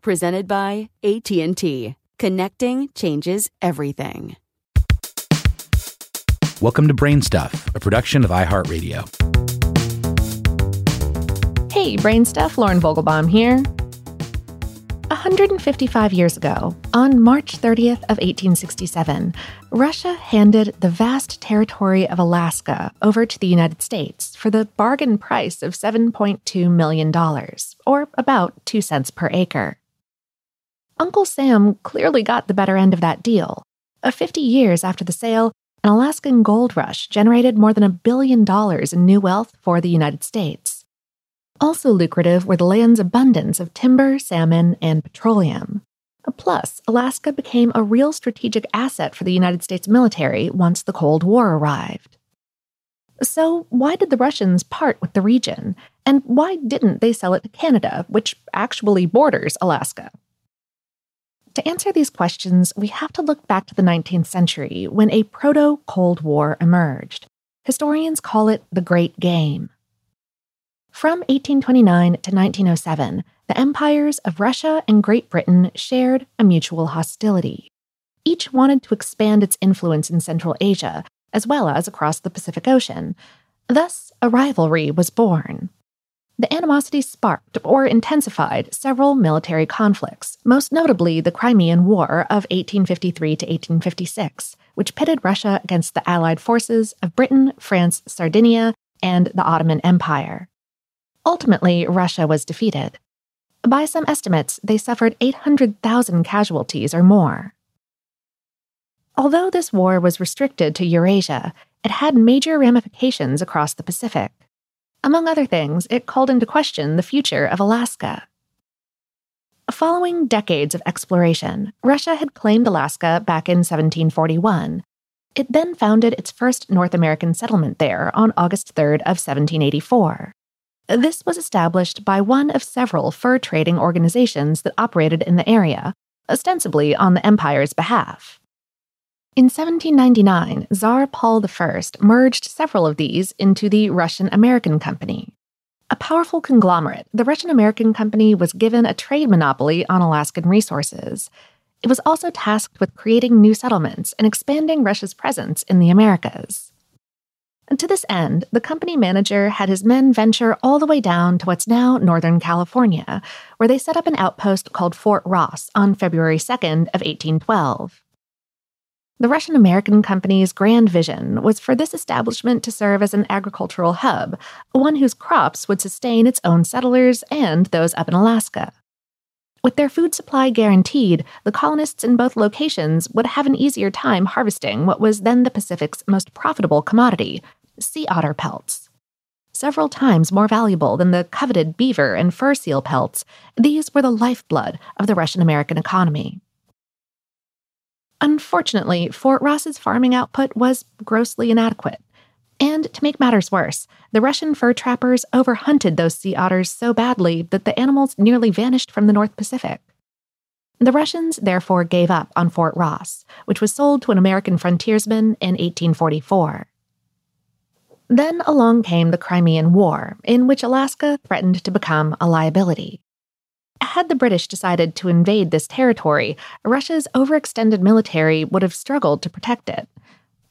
presented by AT&T. Connecting changes everything. Welcome to Brain Stuff, a production of iHeartRadio. Hey, Brain Stuff, Lauren Vogelbaum here. 155 years ago, on March 30th of 1867, Russia handed the vast territory of Alaska over to the United States for the bargain price of $7.2 million, or about 2 cents per acre. Uncle Sam clearly got the better end of that deal. Uh, 50 years after the sale, an Alaskan gold rush generated more than a billion dollars in new wealth for the United States. Also lucrative were the land's abundance of timber, salmon, and petroleum. Plus, Alaska became a real strategic asset for the United States military once the Cold War arrived. So, why did the Russians part with the region? And why didn't they sell it to Canada, which actually borders Alaska? To answer these questions, we have to look back to the 19th century when a proto Cold War emerged. Historians call it the Great Game. From 1829 to 1907, the empires of Russia and Great Britain shared a mutual hostility. Each wanted to expand its influence in Central Asia, as well as across the Pacific Ocean. Thus, a rivalry was born. The animosity sparked or intensified several military conflicts, most notably the Crimean War of 1853 to 1856, which pitted Russia against the Allied forces of Britain, France, Sardinia, and the Ottoman Empire. Ultimately, Russia was defeated. By some estimates, they suffered 800,000 casualties or more. Although this war was restricted to Eurasia, it had major ramifications across the Pacific. Among other things, it called into question the future of Alaska. Following decades of exploration, Russia had claimed Alaska back in 1741. It then founded its first North American settlement there on August 3rd of 1784. This was established by one of several fur trading organizations that operated in the area, ostensibly on the empire's behalf. In 1799, Tsar Paul I merged several of these into the Russian American Company. A powerful conglomerate, the Russian American Company was given a trade monopoly on Alaskan resources. It was also tasked with creating new settlements and expanding Russia's presence in the Americas. And to this end, the company manager had his men venture all the way down to what's now Northern California, where they set up an outpost called Fort Ross on February 2nd of 1812. The Russian American company's grand vision was for this establishment to serve as an agricultural hub, one whose crops would sustain its own settlers and those up in Alaska. With their food supply guaranteed, the colonists in both locations would have an easier time harvesting what was then the Pacific's most profitable commodity sea otter pelts. Several times more valuable than the coveted beaver and fur seal pelts, these were the lifeblood of the Russian American economy. Unfortunately, Fort Ross's farming output was grossly inadequate. And to make matters worse, the Russian fur trappers overhunted those sea otters so badly that the animals nearly vanished from the North Pacific. The Russians therefore gave up on Fort Ross, which was sold to an American frontiersman in 1844. Then along came the Crimean War, in which Alaska threatened to become a liability. Had the British decided to invade this territory, Russia's overextended military would have struggled to protect it.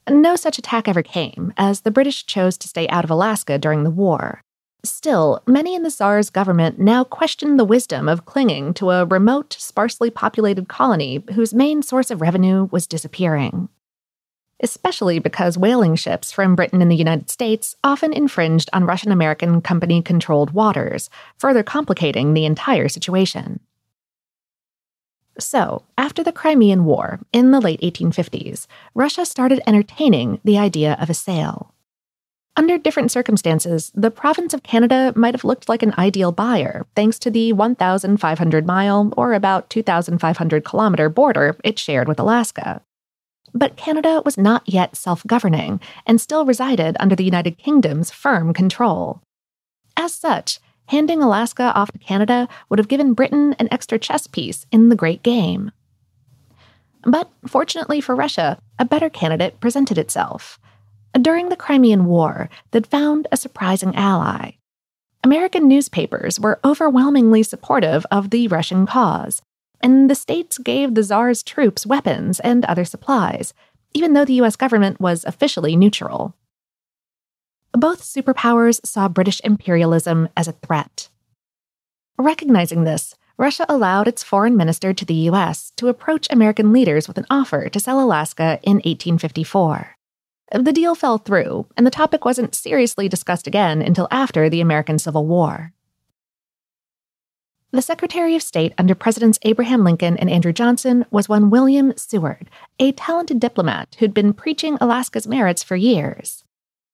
No such attack ever came, as the British chose to stay out of Alaska during the war. Still, many in the Tsar's government now questioned the wisdom of clinging to a remote, sparsely populated colony whose main source of revenue was disappearing especially because whaling ships from Britain and the United States often infringed on Russian American company controlled waters, further complicating the entire situation. So, after the Crimean War in the late 1850s, Russia started entertaining the idea of a sale. Under different circumstances, the province of Canada might have looked like an ideal buyer thanks to the 1,500 mile or about 2,500 kilometer border it shared with Alaska. But Canada was not yet self governing and still resided under the United Kingdom's firm control. As such, handing Alaska off to Canada would have given Britain an extra chess piece in the great game. But fortunately for Russia, a better candidate presented itself. During the Crimean War, they'd found a surprising ally. American newspapers were overwhelmingly supportive of the Russian cause, and the states gave the Tsar's troops weapons and other supplies, even though the US government was officially neutral. Both superpowers saw British imperialism as a threat. Recognizing this, Russia allowed its foreign minister to the US to approach American leaders with an offer to sell Alaska in 1854. The deal fell through, and the topic wasn't seriously discussed again until after the American Civil War. The Secretary of State under Presidents Abraham Lincoln and Andrew Johnson was one William Seward, a talented diplomat who'd been preaching Alaska's merits for years.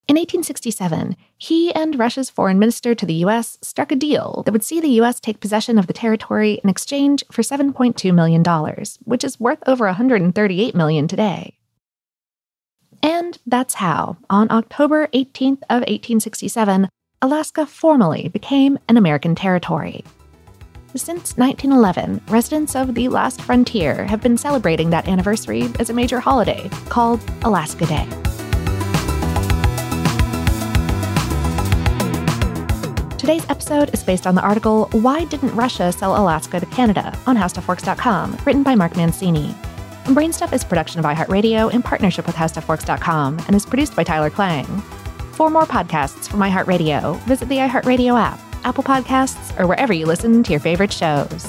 In 1867, he and Russia's foreign minister to the U.S. struck a deal that would see the U.S. take possession of the territory in exchange for $7.2 million, which is worth over 138 million today. And that's how, on October 18th of 1867, Alaska formally became an American territory. Since 1911, residents of the last frontier have been celebrating that anniversary as a major holiday called Alaska Day. Today's episode is based on the article Why Didn't Russia Sell Alaska to Canada on HowStuffWorks.com, written by Mark Mancini. Brainstuff is production of iHeartRadio in partnership with HowStuffWorks.com and is produced by Tyler Klang. For more podcasts from iHeartRadio, visit the iHeartRadio app Apple Podcasts, or wherever you listen to your favorite shows.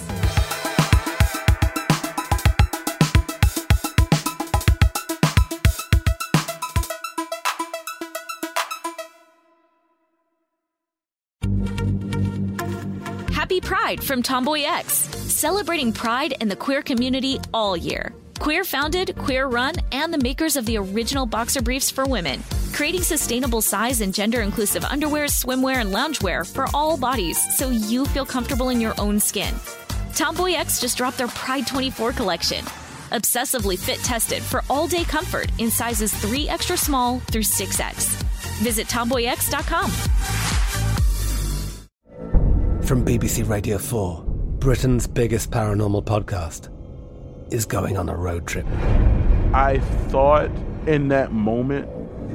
Happy Pride from Tomboy X, celebrating pride and the queer community all year. Queer founded, queer run, and the makers of the original boxer briefs for women creating sustainable size and gender inclusive underwear, swimwear, and loungewear for all bodies so you feel comfortable in your own skin. Tomboy X just dropped their Pride 24 collection. Obsessively fit tested for all day comfort in sizes 3 extra small through 6X. Visit tomboyx.com. From BBC Radio 4, Britain's biggest paranormal podcast is going on a road trip. I thought in that moment,